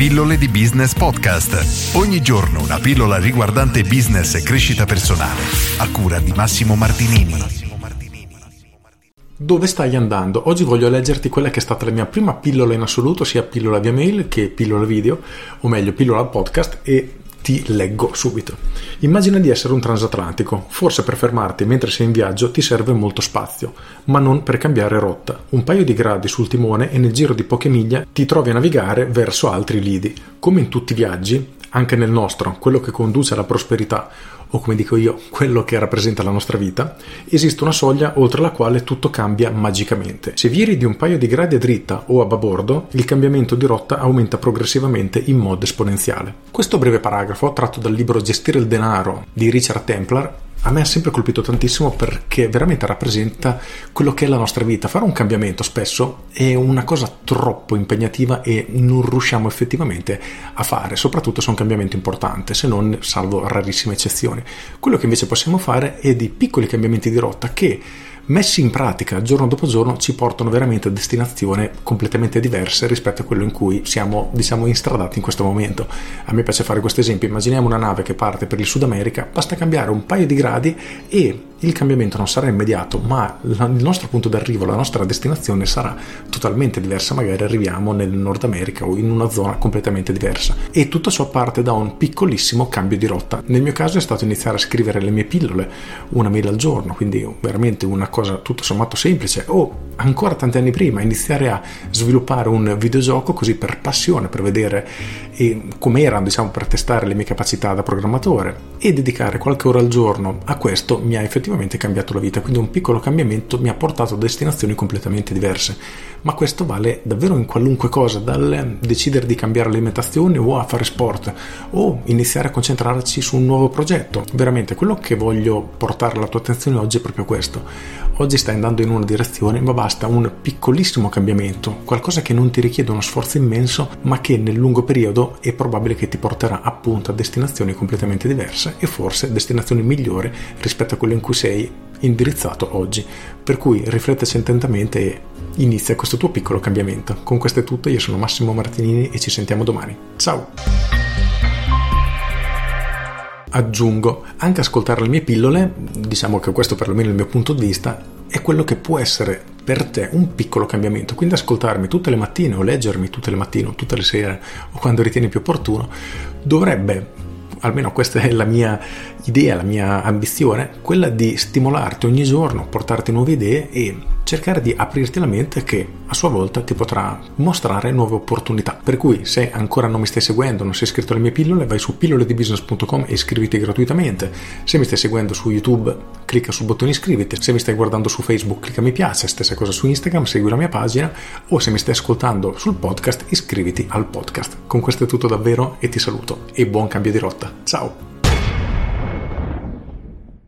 Pillole di Business Podcast. Ogni giorno una pillola riguardante business e crescita personale. A cura di Massimo Martinini. Dove stai andando? Oggi voglio leggerti quella che è stata la mia prima pillola in assoluto, sia pillola via mail che pillola video, o meglio pillola podcast e ti leggo subito. Immagina di essere un transatlantico. Forse per fermarti mentre sei in viaggio ti serve molto spazio, ma non per cambiare rotta. Un paio di gradi sul timone e nel giro di poche miglia ti trovi a navigare verso altri lidi. Come in tutti i viaggi, anche nel nostro, quello che conduce alla prosperità, o come dico io, quello che rappresenta la nostra vita, esiste una soglia oltre la quale tutto cambia magicamente. Se viri di un paio di gradi a dritta o a babordo, il cambiamento di rotta aumenta progressivamente in modo esponenziale. Questo breve paragrafo, tratto dal libro Gestire il denaro di Richard Templar, a me ha sempre colpito tantissimo perché veramente rappresenta quello che è la nostra vita. Fare un cambiamento spesso è una cosa troppo impegnativa e non riusciamo effettivamente a fare, soprattutto se è un cambiamento importante, se non salvo rarissime eccezioni. Quello che invece possiamo fare è di piccoli cambiamenti di rotta che messi in pratica giorno dopo giorno ci portano veramente a destinazioni completamente diverse rispetto a quello in cui siamo diciamo instradati in questo momento. A me piace fare questo esempio, immaginiamo una nave che parte per il Sud America, basta cambiare un paio di gradi e il cambiamento non sarà immediato, ma il nostro punto d'arrivo, la nostra destinazione sarà totalmente diversa, magari arriviamo nel Nord America o in una zona completamente diversa. E tutto ciò parte da un piccolissimo cambio di rotta. Nel mio caso è stato iniziare a scrivere le mie pillole, una mail al giorno, quindi veramente una cosa tutto sommato semplice, o ancora tanti anni prima iniziare a sviluppare un videogioco così per passione, per vedere eh, com'era, diciamo, per testare le mie capacità da programmatore e dedicare qualche ora al giorno a questo mi ha effettivamente cambiato la vita, quindi un piccolo cambiamento mi ha portato a destinazioni completamente diverse, ma questo vale davvero in qualunque cosa, dal decidere di cambiare alimentazione o a fare sport o iniziare a concentrarci su un nuovo progetto. Veramente quello che voglio portare alla tua attenzione oggi è proprio questo. Oggi stai andando in una direzione, ma basta un piccolissimo cambiamento, qualcosa che non ti richiede uno sforzo immenso, ma che nel lungo periodo è probabile che ti porterà appunto a destinazioni completamente diverse e forse destinazioni migliori rispetto a quelle in cui sei indirizzato oggi. Per cui rifletteci attentamente e inizia questo tuo piccolo cambiamento. Con questo è tutto, io sono Massimo Martinini e ci sentiamo domani. Ciao! Aggiungo, anche ascoltare le mie pillole, diciamo che questo perlomeno è il mio punto di vista, è quello che può essere per te un piccolo cambiamento. Quindi ascoltarmi tutte le mattine o leggermi tutte le mattine o tutte le sere o quando ritieni più opportuno dovrebbe almeno questa è la mia idea, la mia ambizione, quella di stimolarti ogni giorno, portarti nuove idee e cercare di aprirti la mente che a sua volta ti potrà mostrare nuove opportunità. Per cui se ancora non mi stai seguendo, non sei iscritto alle mie pillole, vai su pilloledibusiness.com e iscriviti gratuitamente. Se mi stai seguendo su YouTube, clicca sul bottone iscriviti. Se mi stai guardando su Facebook, clicca mi piace, stessa cosa su Instagram, segui la mia pagina o se mi stai ascoltando sul podcast, iscriviti al podcast. Con questo è tutto davvero e ti saluto e buon cambio di rotta. Ciao!